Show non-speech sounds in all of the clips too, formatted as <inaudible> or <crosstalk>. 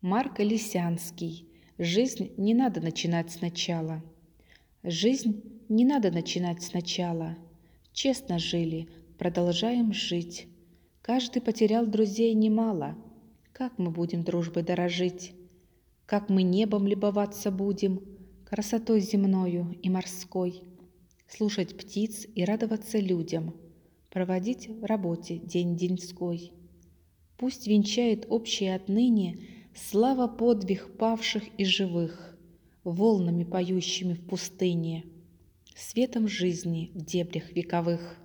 Марк Лисянский. Жизнь не надо начинать сначала. Жизнь не надо начинать сначала. Честно жили, продолжаем жить. Каждый потерял друзей немало. Как мы будем дружбой дорожить? Как мы небом любоваться будем, Красотой земною и морской, Слушать птиц и радоваться людям, Проводить в работе день деньской. Пусть венчает общее отныне Слава подвиг павших и живых, Волнами поющими в пустыне, Светом жизни в дебрях вековых.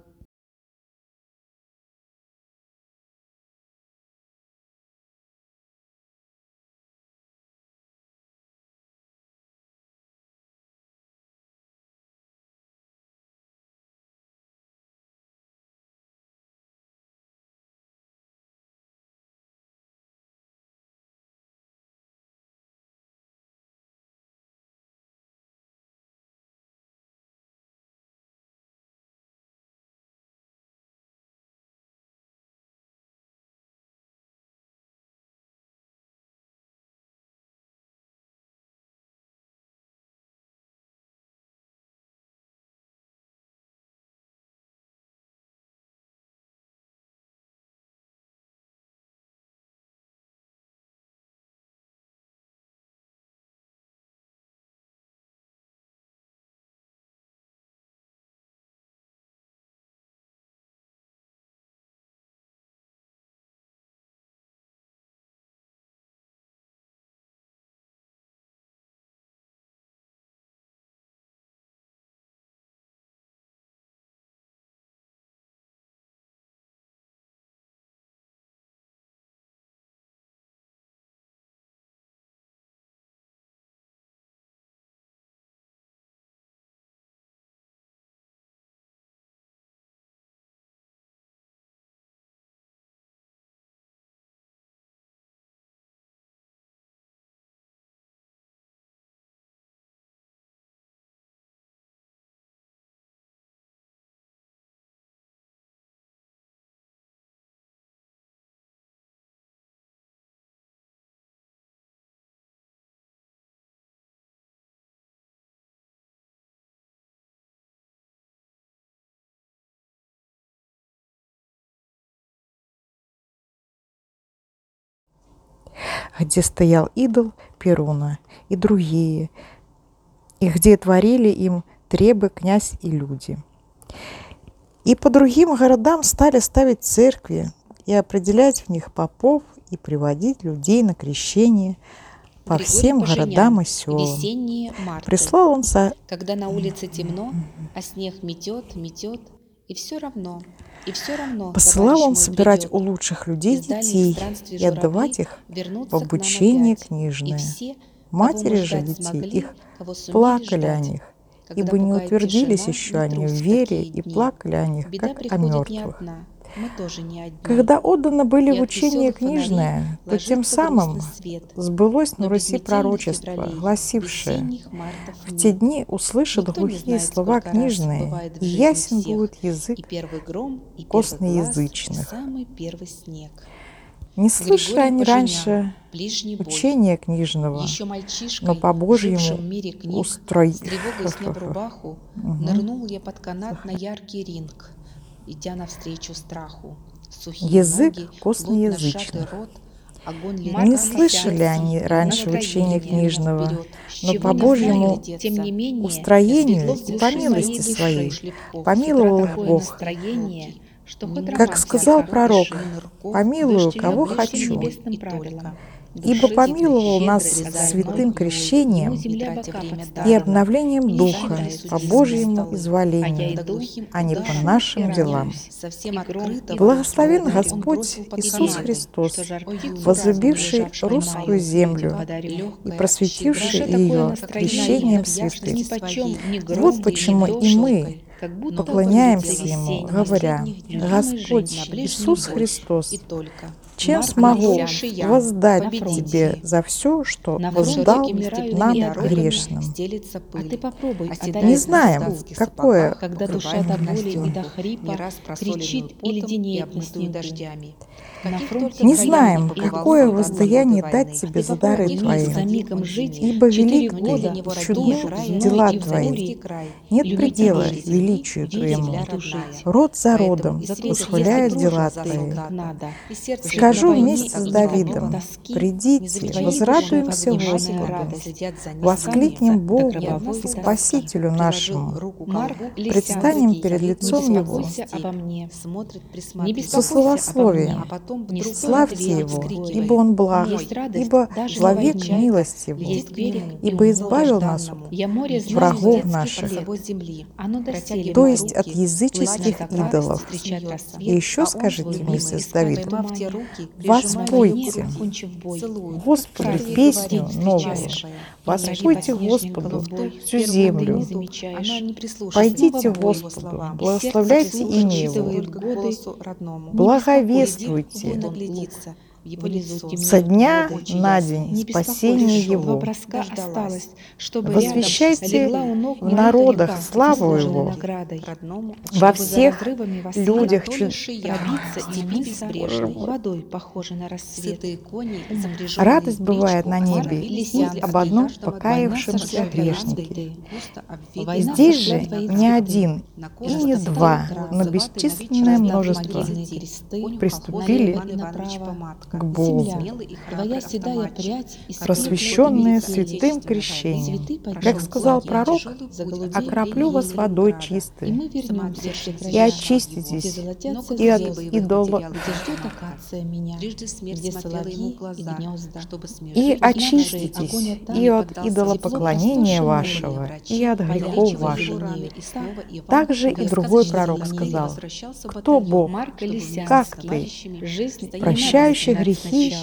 Где стоял идол Перуна и другие, и где творили им требы князь и люди. И по другим городам стали ставить церкви и определять в них попов и приводить людей на крещение по Григорий всем Пашинян. городам и селам. Весенние марты. Прислал он со... Когда на улице темно, а снег метет, метет, и все равно, и все равно. Посылал он собирать придет. у лучших людей детей и отдавать их в обучение опять, книжное. Все, Матери же детей смогли, их плакали о ждать. них, Когда ибо не утвердились еще они в вере и плакали о них, как о мертвых. Мы тоже не одни. Когда отдано были И в учение книжное, то тем самым свет. сбылось на Руси пророчество, февралей, гласившее «В те дни услышат глухие знает, слова книжные, и ясен всех. будет язык И первый гром, и первый глаз, и косноязычных». самый первый снег. Не слышали они Поженян, раньше учения книжного, мальчишкой, но по Божьему устрой... с тревогой сняв рубаху, Мгм. нырнул я под канат на яркий ринг, идя навстречу страху. Сухие Язык ноги, сжатый рот, Не слышали они раньше учения книжного, но по Божьему знали, тем не менее, устроению и по милости своей помиловал их Бог. Как сказал пророк, «Помилую, кого хочу, ибо помиловал нас святым крещением и обновлением Духа по Божьему изволению, а не по нашим делам. Благословен Господь Иисус Христос, возлюбивший русскую землю и просветивший ее крещением святым. Вот почему и мы как будто но поклоняемся Ему, говоря. Господь Иисус. Христос, и только. Чем Марк смогу воздать Победите. тебе за все, что На воздал нам грешным. А ты попробуй, Не на знаем, какое когда душа до боли и до хрипа кричит и леденеет на снегу. Не знаем, какое воздаяние дать тебе за дары твои. Ибо велик в чудны дела твои. Нет предела величию твоему. Род за родом восхваляет дела твои. Скажу вместе с Давидом, придите, возрадуемся Господу, воскликнем Богу. Спасителю нашему, предстанем перед лицом Его. со словословием. Не Славьте Его, ибо Он благ, ибо даже во на век войне. милость Его, ибо избавил нас знаю врагов наших. то есть от языческих от идолов. И еще скажите свой вместе любимый, с Давидом, поймав те руки, Воспойте. Господу песню новую. Воспойте Господу всю землю. Пойдите Господу, благословляйте имя Его, Только к годы. голосу родному. благовествуйте его лицо. со дня на день спасение Его. Осталось, чтобы Возвещайте в народах славу Его. наградой. Родному Во всех людях водой, на рассвет. Запряженные Радость бывает на небе и об одном покаявшемся грешнике. Здесь же не один и не два, но бесчисленное множество приступили К Богу. Просвещенные святым крещением. Как сказал пророк, окроплю вас водой чистой, и очиститесь и от идола- и гнезда. чтобы смерть и жить очиститесь и от идолопоклонения вашего и от грехов ваших. Также и другой пророк сказал, «Кто Бог? Как ты? прощающий грехи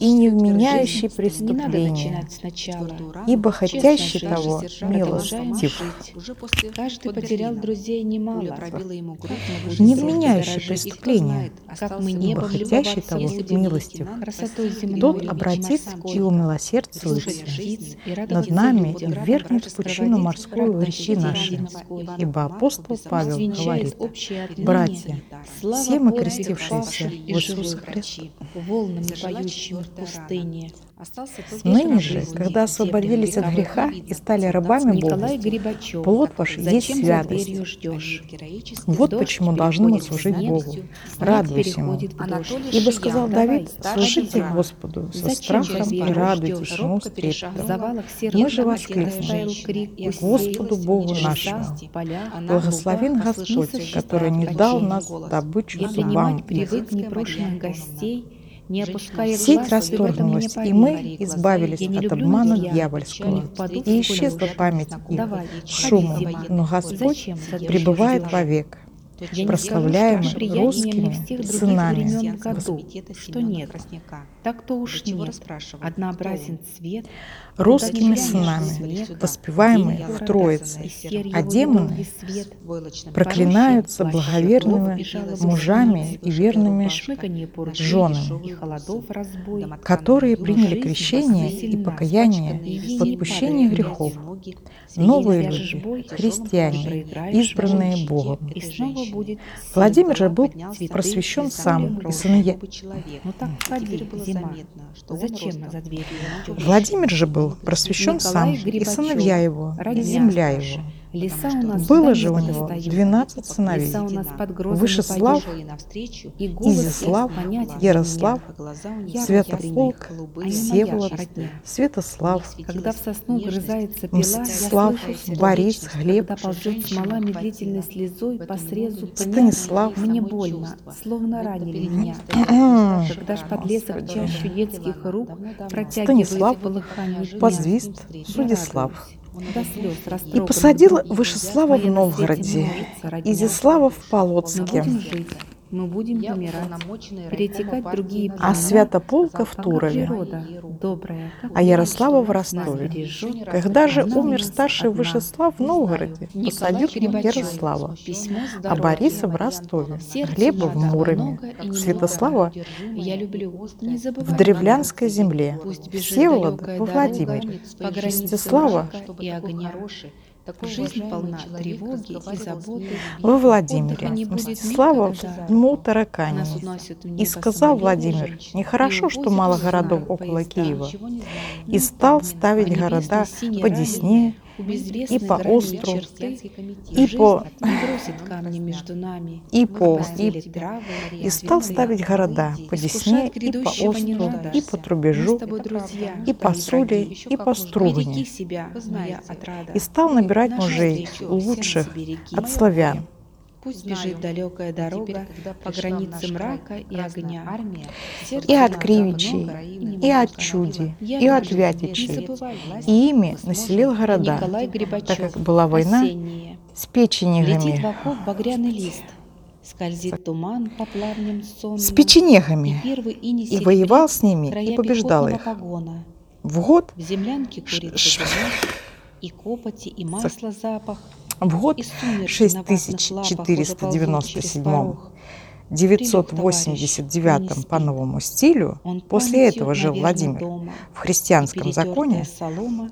и не Волжскую вменяющий утверждение. Не надо преступления, ибо хотящий того милостив. Каждый потерял друзей немало. Не вменяющий преступления, ибо хотящий того милостив. Тот любить обратит морской. и умилосердствуется Слушать птиц и над нами и ввергнет в пучину морскую грехи наши. Ибо апостол Павел говорит. «Братья, все мы крестившиеся в Иисуса Христа. Волнами поющими в пустыне. Ныне же, когда освободились от греха и стали рабами Богу, Грибачев. плод ваш есть святость. Вот почему должны мы служить Богу. Радуйся Ему. Ибо сказал Давид, служите. Господу со страхом и радуйтесь? Ему с Мы же домов воскликнем. растаял крик И гусей, Господу Богу нашему. Благословен Господь, который не дал нас добычу зубам. Женская непрошенных гостей, не опуская Сеть расторгнулась, и мы избавились от обмана дьявольского, и исчезла память их, зима. но Господь пребывает вовек. Прославляемый русскими сынами. году, что нет. Так-то уж Чего нет. Однообразен цвет, Русскими сынами, воспеваемые в Троице, а его демоны проклинаются благоверными мужами и верными женами, которые приняли крещение и покаяние в отпущение падают грехов. Новые люди, христиане, избранные Богом. Владимир же был просвещен сам, и сыновья. Ну так входи, зима. Зачем за дверью ждешь? Владимир же был просвещен сам, и сыновья его, и земля его. Леса у нас Было же у него стоят. двенадцать сыновей. Леса у нас под Вышеслав. И понятен Ярослав. Святополк, Всеволод. Святослав, Когда в сосну грызается пила, Мстислав, Борис. Глеб, <clears throat> Когда ползет смола медлительной слезой по срезу Станислав, мне больно, словно ранили меня. Когда ж подлесок чащу детских рук протягивает Станислав, Позвист, Судислав. Радуюсь. До слез И посадил. Вышеслава в Новгороде. Изяслава в Полоцке, Мы будем Я помирать, перетекать другие «Народ». А Святополка в Турове. природа, добрая, А Ярослава в Ростове. Когда же умер старший. Вышеслав в Новгороде, посадил Грибачев. Ярослава, а. Бориса в Ростове, Глеба в Муроме. Святослава? в Древлянской земле, Всеволода во Владимире, по огня. Жизнь полна тревоги и заботы. во Владимире, не будет Мстислава в И сказал Владимир, нехорошо, что мало городов около. Киева. И стал ставить города по Десне, и по черты, и по- <laughs> и по и, и стал ставить города по Десне, и по надо. и по трубежу, и по враги. и по Стругане. И стал набирать мужей, лучших, от славян, Пусть Знаю. бежит далекая дорога по границе мрака и огня. Армия, и от Кривичей, и от Чуди, и от Вятичей. И ими населил города, так как была война Осеннее. с Летит печенегами, в окоп багряный лист. Скользит туман по плавням сонным. с И печенегами, иней и воевал с ними, и побеждал их. погона. В год, В землянке козырек, и копоти, и масла запах, в год и сумерки на ватных лапах уже ползут через 6497 порог. 989 по новому стилю, после этого жил наверно, Владимир в христианском законе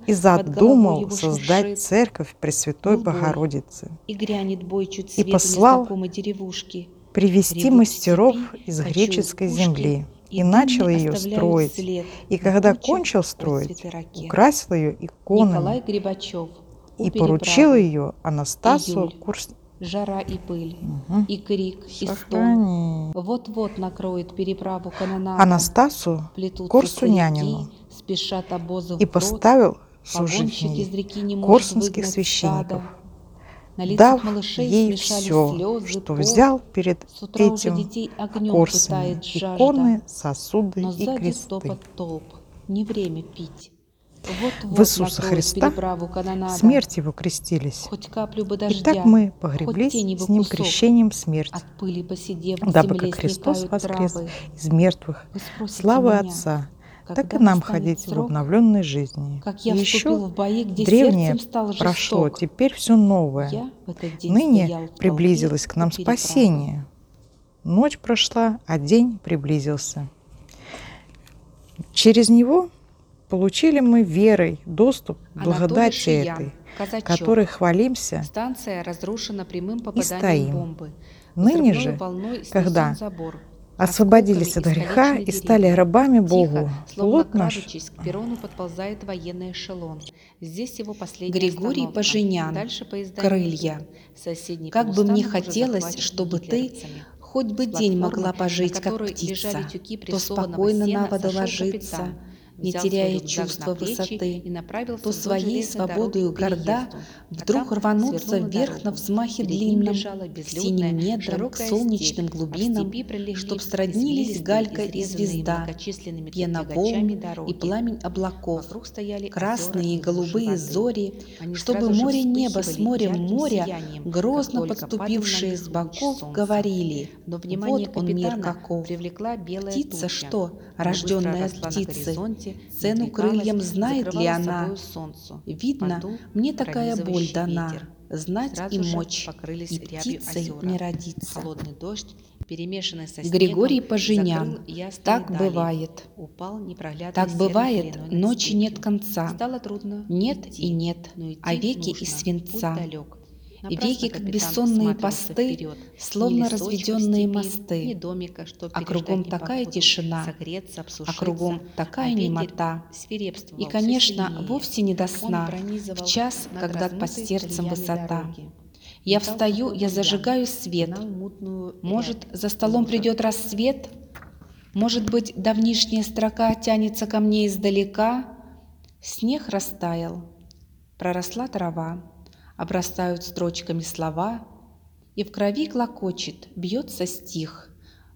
и задумал создать церковь Пресвятой. Богородицы, И послал привести мастеров из греческой земли, и начал ее строить. И когда кончил строить, украсил ее Николай иконами и поручил ее Анастасу Июль. Курс... Жара и пыль, Мгм. и крик, и стон. Сохрани. Вот-вот накроет переправу канонада. Анастасу Корсунянину. старики, спешат обозы и поставил может корсунских священников, дав малышей ей все, слезы, что взял перед этим корсами, иконы, сосуды и кресты. Не время пить. В Иисуса Христа. Смерть его крестились. И так мы погреблись с ним крещением в дабы как Христос воскрес из мертвых, славы меня, Отца, так и нам ходить в срок, обновленной жизни. Как я И еще в бои, где древнее сердцем стал прошло, теперь все новое. В Ныне в приблизилось к нам спасение. Ночь прошла, а день приблизился. Через него получили мы верой доступ к благодати этой, Казачок. которой хвалимся. Станция разрушена прямым попаданием стоим. бомбы. Ныне же, волной когда забор. освободились от греха и стали рабами Тихо, Богу, словно плод наш к перрону подползает военный эшелон. Здесь его последняя Григорий остановка. Поженян. Дальше Крылья. Соседний Как бы мне хотелось, чтобы ты. Хоть бы день могла пожить, на как птица, то спокойно сена, не теряя чувства высоты, то своей свободою горда. А вдруг там рвануться вверх на взмахе длинном, к синим недрам, к солнечным а глубинам, чтоб сроднились галька и звезда, пена волн и пламень облаков, красные и голубые зори, чтобы море небо с морем моря, грозно подступившие с боков, говорили, вот он мир каков. Птица что, рожденная на птицы, цену крыльям знает ли она? Видно, мне такая боль дана, знать и мочь, и птицей не родиться. Холодный дождь, перемешанный со Григорий снегом, Поженян. закрыл ясные Так дали. бывает. Упал Так бывает, ночи нет конца. Стало трудно Нет идти, и нет, но идти а веки нужно. из свинца. Путь далек. И веки, как бессонные посты, вперед. словно разведенные степи, мосты. домика, что А кругом такая попуту, тишина, согреться, а кругом такая а ветер немота. И, конечно, сильнее. вовсе не до сна, в час, когда под сердцем высота. дороги. Я встаю, я зажигаю свет. Может, за столом придет рассвет? Может быть, давнишняя строка тянется ко мне издалека? Снег растаял, проросла трава, обрастают строчками слова, и в крови клокочет, бьется стих,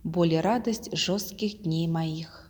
боль и радость жестких дней моих.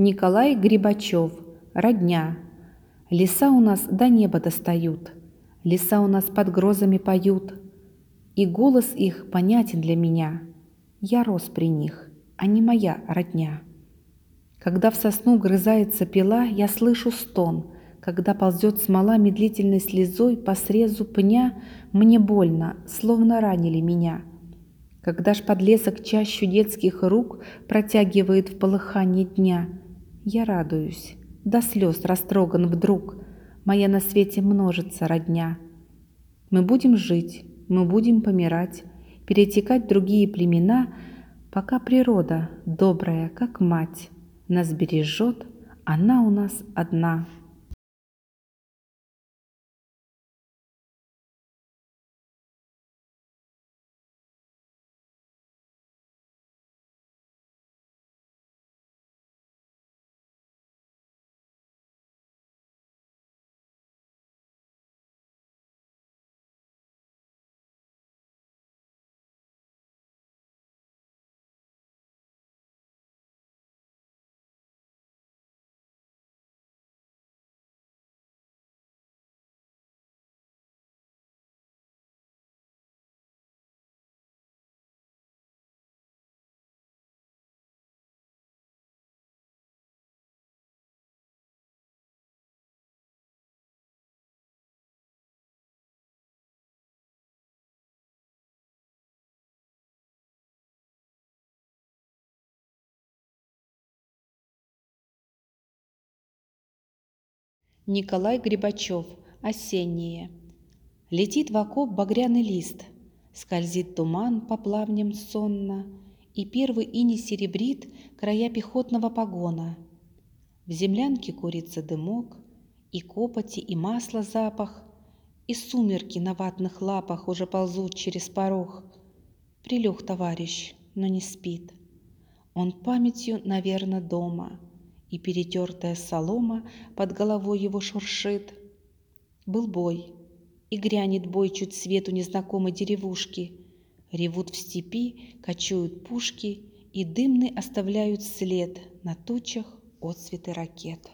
Николай Грибачев. Родня. Леса у нас до неба достают, Леса у нас под грозами поют, И голос их понятен для меня. Я рос при них, а не моя родня. Когда в сосну грызается пила, Я слышу стон. Когда ползет смола медлительной слезой По срезу пня, мне больно, Словно ранили меня. Когда ж подлесок чащу детских рук Протягивает в полыхании дня, Я радуюсь, до слез растроган вдруг, Моя на свете множится родня. Мы будем жить, мы будем помирать, Перетекать другие племена, Пока природа, добрая, как мать, Нас бережет, она у нас одна. Николай Грибачев. Осенние. Летит в окоп багряный лист, Скользит туман по плавням сонно, И первый ини серебрит Края пехотного погона. В землянке курится дымок, И копоти, и масла запах, И сумерки на ватных лапах Уже ползут через порог. Прилег товарищ, но не спит. Он памятью, наверно, дома — и перетертая солома под головой его шуршит. Был бой, и грянет бой чуть свету незнакомой деревушки. Ревут в степи, кочуют пушки, и дымный оставляют след на тучах отцветы ракет.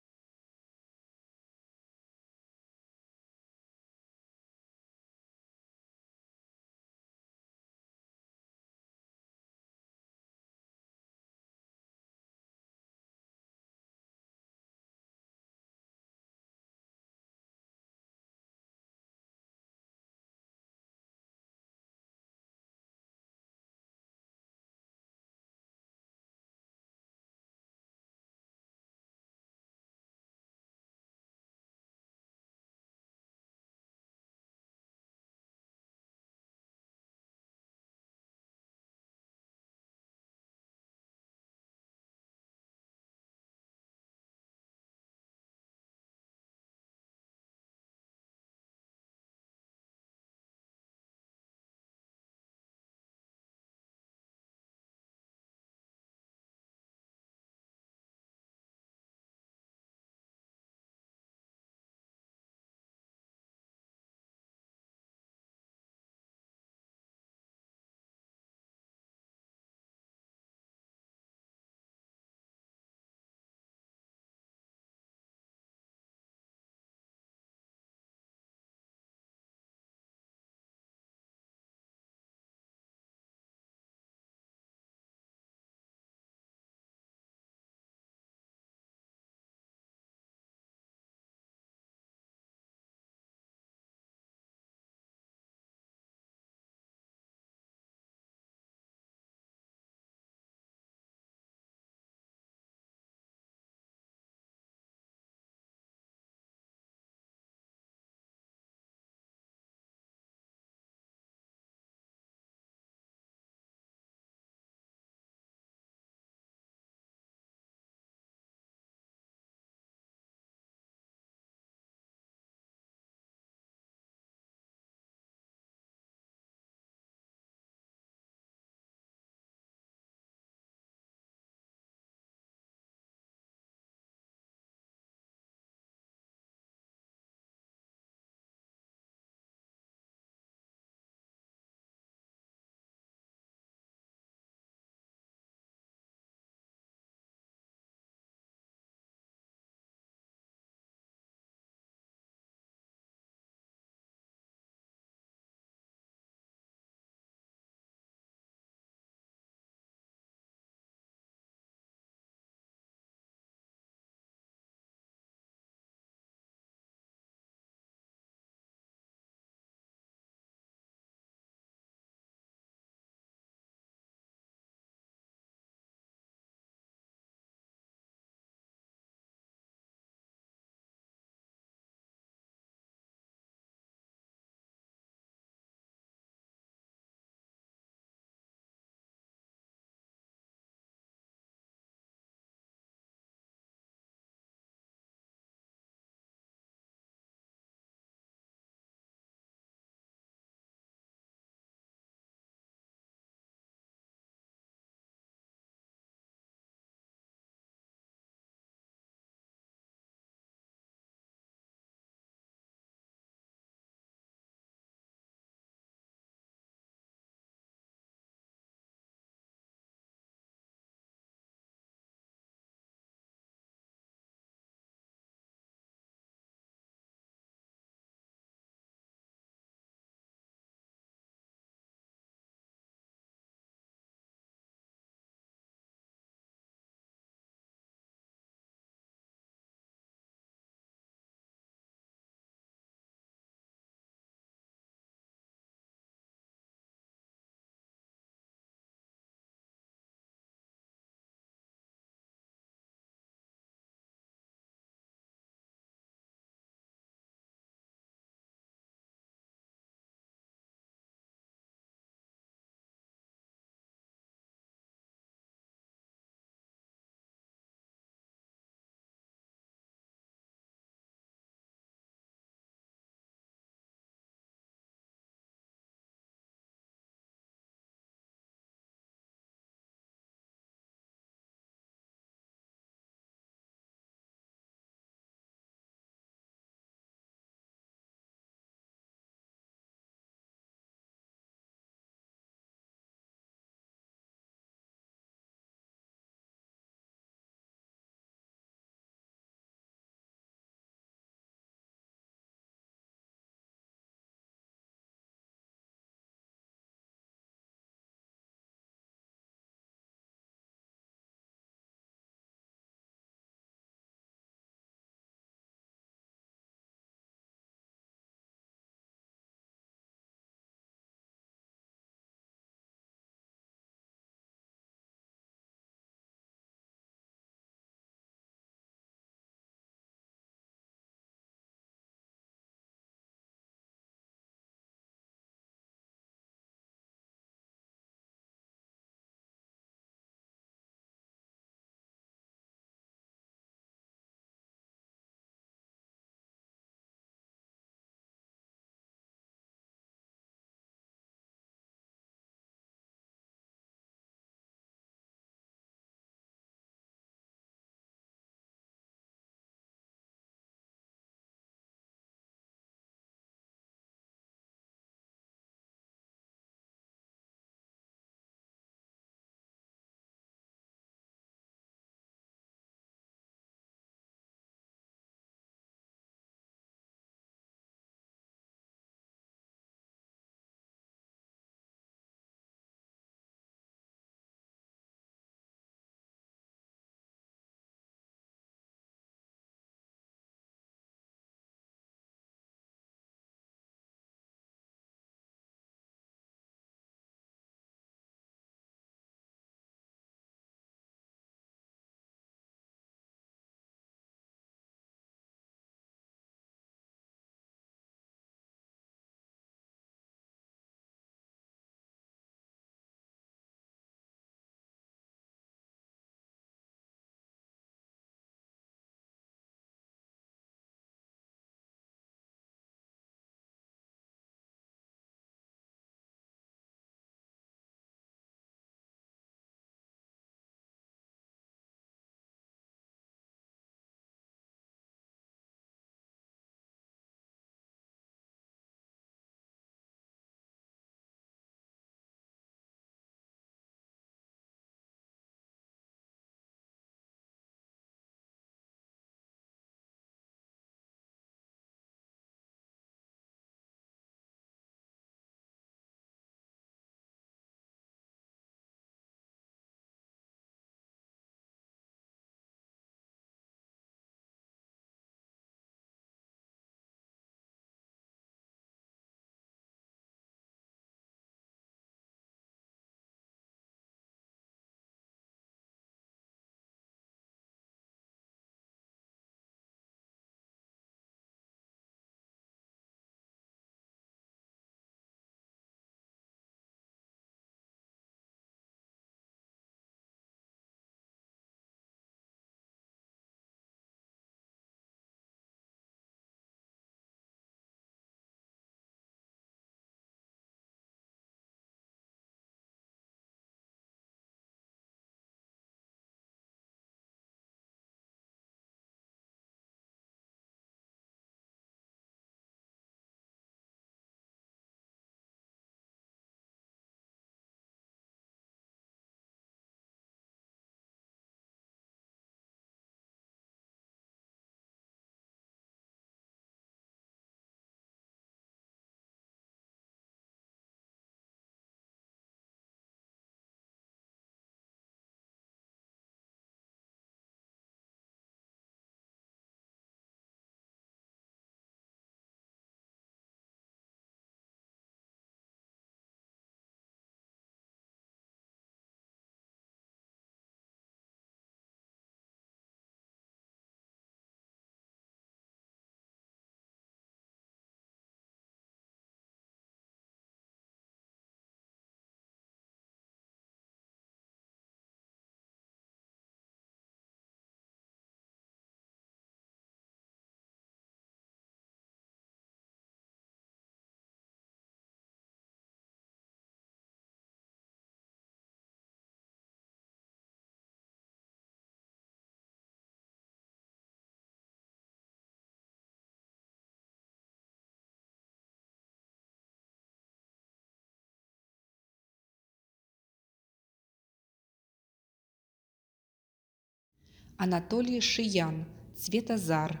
Анатолий Шиян, Цветозар.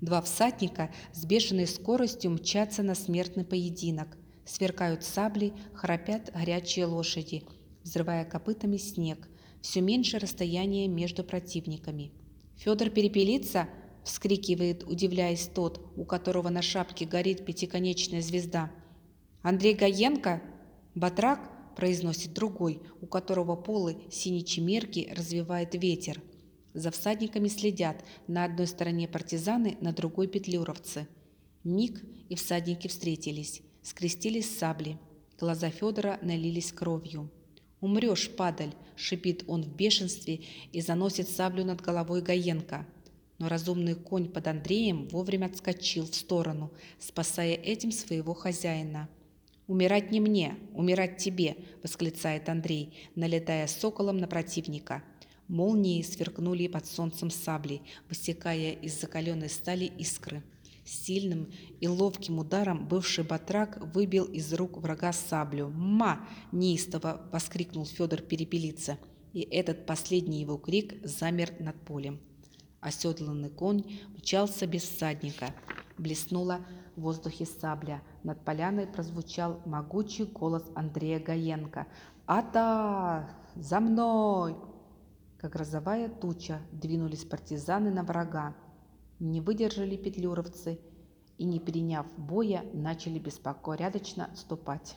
Два всадника с бешеной скоростью мчатся на смертный поединок. Сверкают сабли, храпят горячие лошади, взрывая копытами снег. Все меньше расстояние между противниками. Федор перепелится, вскрикивает, удивляясь тот, у которого на шапке горит пятиконечная звезда. Андрей Гаенко? Батрак? произносит другой, у которого полы синей чемерки развивает ветер. За всадниками следят, на одной стороне партизаны, на другой петлюровцы. Миг и всадники встретились, скрестились сабли. Глаза Федора налились кровью. «Умрешь, падаль!» – шипит он в бешенстве и заносит саблю над головой Гаенко. Но разумный конь под Андреем вовремя отскочил в сторону, спасая этим своего хозяина. «Умирать не мне, умирать тебе!» – восклицает Андрей, налетая соколом на противника. Молнии сверкнули под солнцем сабли, высекая из закаленной стали искры. Сильным и ловким ударом бывший батрак выбил из рук врага саблю. «Ма!» – неистово воскликнул Федор Перепелица, и этот последний его крик замер над полем. Оседланный конь мчался без всадника. Блеснула в воздухе сабля. Над поляной прозвучал могучий голос Андрея Гаенко. «Ата! За мной!» Как грозовая туча двинулись партизаны на врага. Не выдержали петлюровцы и, не приняв боя, начали беспорядочно отступать.